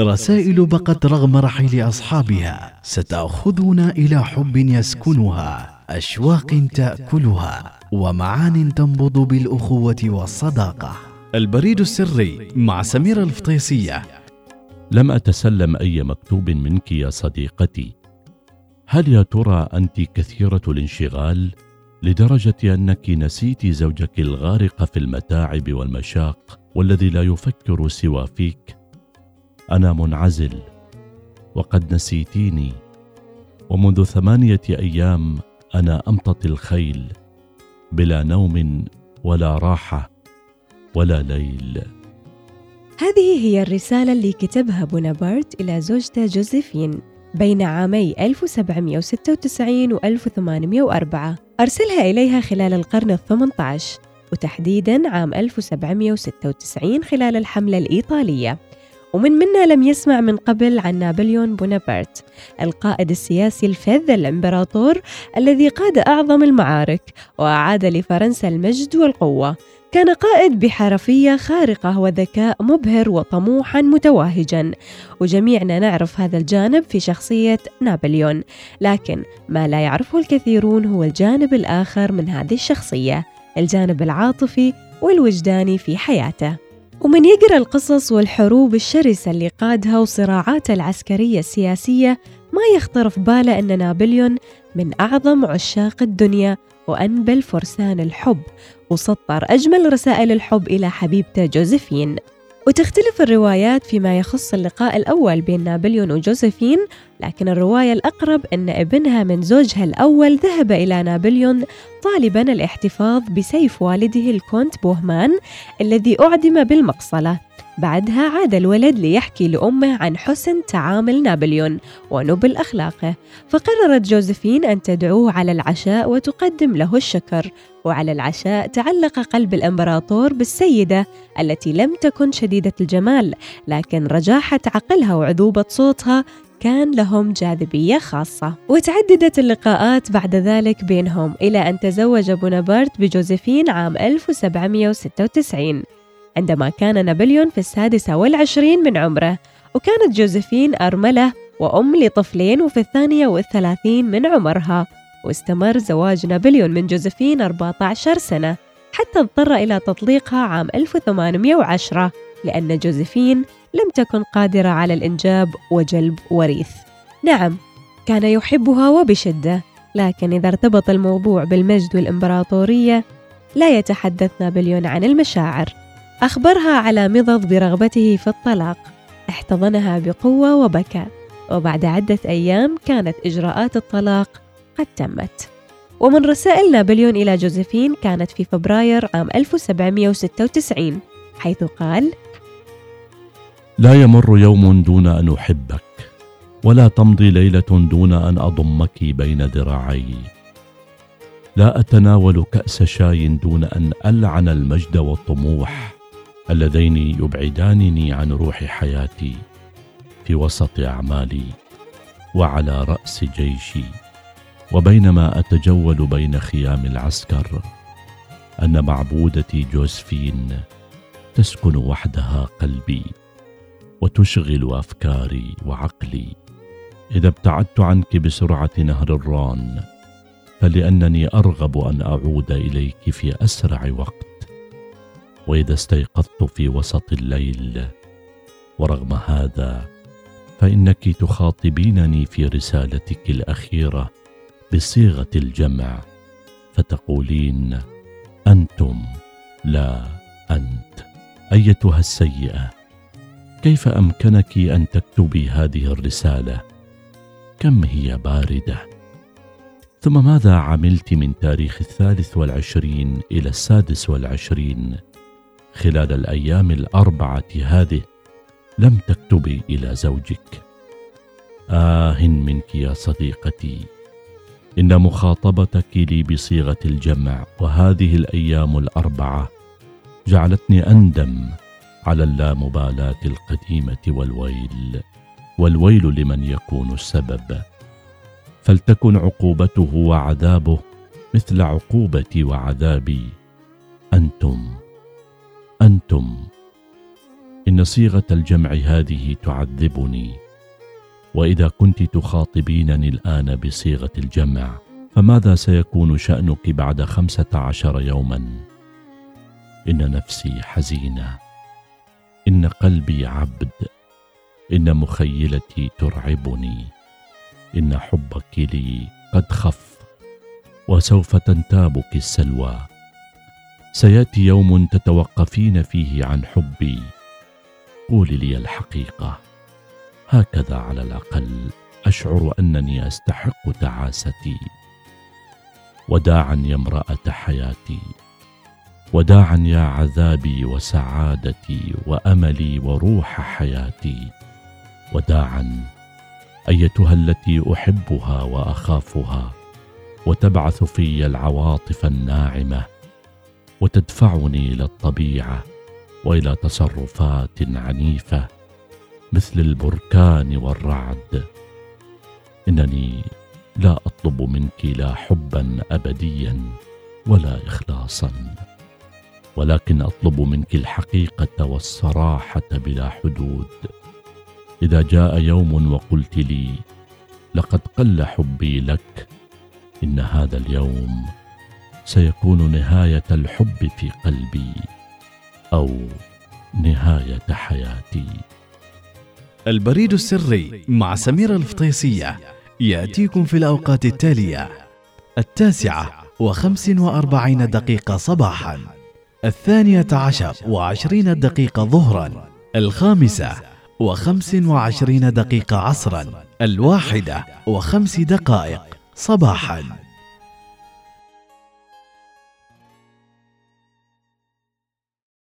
رسائل بقت رغم رحيل أصحابها ستاخذنا إلى حب يسكنها أشواق تأكلها ومعان تنبض بالأخوة والصداقة. البريد السري مع سميره الفطيسية. لم أتسلم أي مكتوب منك يا صديقتي. هل يا ترى أنت كثيرة الانشغال لدرجة أنك نسيت زوجك الغارق في المتاعب والمشاق والذي لا يفكر سوى فيك؟ أنا منعزل وقد نسيتيني ومنذ ثمانية أيام أنا امتطي الخيل بلا نوم ولا راحة ولا ليل. هذه هي الرسالة اللي كتبها بونابرت إلى زوجته جوزيفين بين عامي 1796 و 1804 أرسلها إليها خلال القرن الثمنة عشر وتحديداً عام 1796 خلال الحملة الإيطالية. ومن منا لم يسمع من قبل عن نابليون بونابرت القائد السياسي الفذ الإمبراطور الذي قاد أعظم المعارك وأعاد لفرنسا المجد والقوة. كان قائد بحرفية خارقة وذكاء مبهر وطموحا متوهجا وجميعنا نعرف هذا الجانب في شخصية نابليون لكن ما لا يعرفه الكثيرون هو الجانب الآخر من هذه الشخصية الجانب العاطفي والوجداني في حياته. ومن يقرأ القصص والحروب الشرسة اللي قادها وصراعاته العسكرية السياسية ما يخطر في باله أن نابليون من أعظم عشاق الدنيا وأنبل فرسان الحب وسطر أجمل رسائل الحب إلى حبيبته جوزيفين. وتختلف الروايات فيما يخص اللقاء الأول بين نابليون وجوزيفين لكن الرواية الأقرب أن ابنها من زوجها الأول ذهب إلى نابليون طالبا الاحتفاظ بسيف والده الكونت بوهمان الذي أعدم بالمقصلة. بعدها عاد الولد ليحكي لأمه عن حسن تعامل نابليون ونبل أخلاقه فقررت جوزفين أن تدعوه على العشاء وتقدم له الشكر وعلى العشاء تعلق قلب الإمبراطور بالسيدة التي لم تكن شديدة الجمال لكن رجاحة عقلها وعذوبة صوتها كان لهم جاذبية خاصة. وتعددت اللقاءات بعد ذلك بينهم إلى أن تزوج بونابرت بجوزيفين عام 1796 عندما كان نابليون في السادسة والعشرين من عمره وكانت جوزيفين أرملة وأم لطفلين وفي الثانية والثلاثين من عمرها واستمر زواج نابليون من جوزيفين 14 سنة حتى اضطر إلى تطليقها عام 1810 لأن جوزيفين لم تكن قادرة على الإنجاب وجلب وريث. نعم كان يحبها وبشدة لكن إذا ارتبط الموضوع بالمجد والإمبراطورية لا يتحدث نابليون عن المشاعر. أخبرها على مضض برغبته في الطلاق. احتضنها بقوة وبكى وبعد عدة أيام كانت إجراءات الطلاق قد تمت. ومن رسائل نابليون إلى جوزيفين كانت في فبراير عام 1796 حيث قال لا يمر يوم دون أن أحبك ولا تمضي ليلة دون أن أضمك بين ذراعي. لا أتناول كأس شاي دون أن ألعن المجد والطموح. اللذين يبعدانني عن روح حياتي في وسط أعمالي وعلى رأس جيشي. وبينما أتجول بين خيام العسكر أن معبودتي جوزفين تسكن وحدها قلبي وتشغل أفكاري وعقلي. إذا ابتعدت عنك بسرعة نهر الران فلأنني أرغب أن أعود إليك في أسرع وقت. وإذا استيقظت في وسط الليل. ورغم هذا فإنك تخاطبينني في رسالتك الأخيرة بصيغة الجمع فتقولين أنتم لا أنت أيتها السيئة كيف أمكنك أن تكتبي هذه الرسالة؟ كم هي باردة؟ ثم ماذا عملت من تاريخ الثالث والعشرين إلى السادس والعشرين؟ خلال الأيام الأربعة هذه لم تكتبي إلى زوجك. آه منك يا صديقتي. إن مخاطبتك لي بصيغة الجمع وهذه الأيام الأربعة جعلتني أندم على اللامبالاة القديمة والويل والويل لمن يكون السبب. فلتكن عقوبته وعذابه مثل عقوبتي وعذابي أنتم. أنتم. إن صيغة الجمع هذه تعذبني. وإذا كنت تخاطبينني الآن بصيغة الجمع فماذا سيكون شأنك بعد خمسة عشر يوما؟ إن نفسي حزينة. إن قلبي عبد. إن مخيلتي ترعبني. إن حبك لي قد خف. وسوف تنتابك السلوى. سيأتي يوم تتوقفين فيه عن حبي. قولي لي الحقيقة. هكذا على الأقل أشعر أنني أستحق تعاستي. وداعا يا امرأة حياتي. وداعا يا عذابي وسعادتي وأملي وروح حياتي. وداعا أيتها التي أحبها وأخافها وتبعث في العواطف الناعمة. وتدفعني إلى الطبيعة وإلى تصرفات عنيفة مثل البركان والرعد. إنني لا أطلب منك لا حبا ابديا ولا اخلاصا ولكن أطلب منك الحقيقة والصراحة بلا حدود. إذا جاء يوم وقلت لي لقد قل حبي لك إن هذا اليوم سيكون نهاية الحب في قلبي أو نهاية حياتي. البريد السري مع سميرة الفطيسية يأتيكم في الأوقات التالية التاسعة وخمس وأربعين دقيقة صباحا الثانية عشر وعشرين دقيقة ظهرا الخامسة وخمس وعشرين دقيقة عصرا الواحدة وخمس دقائق صباحا.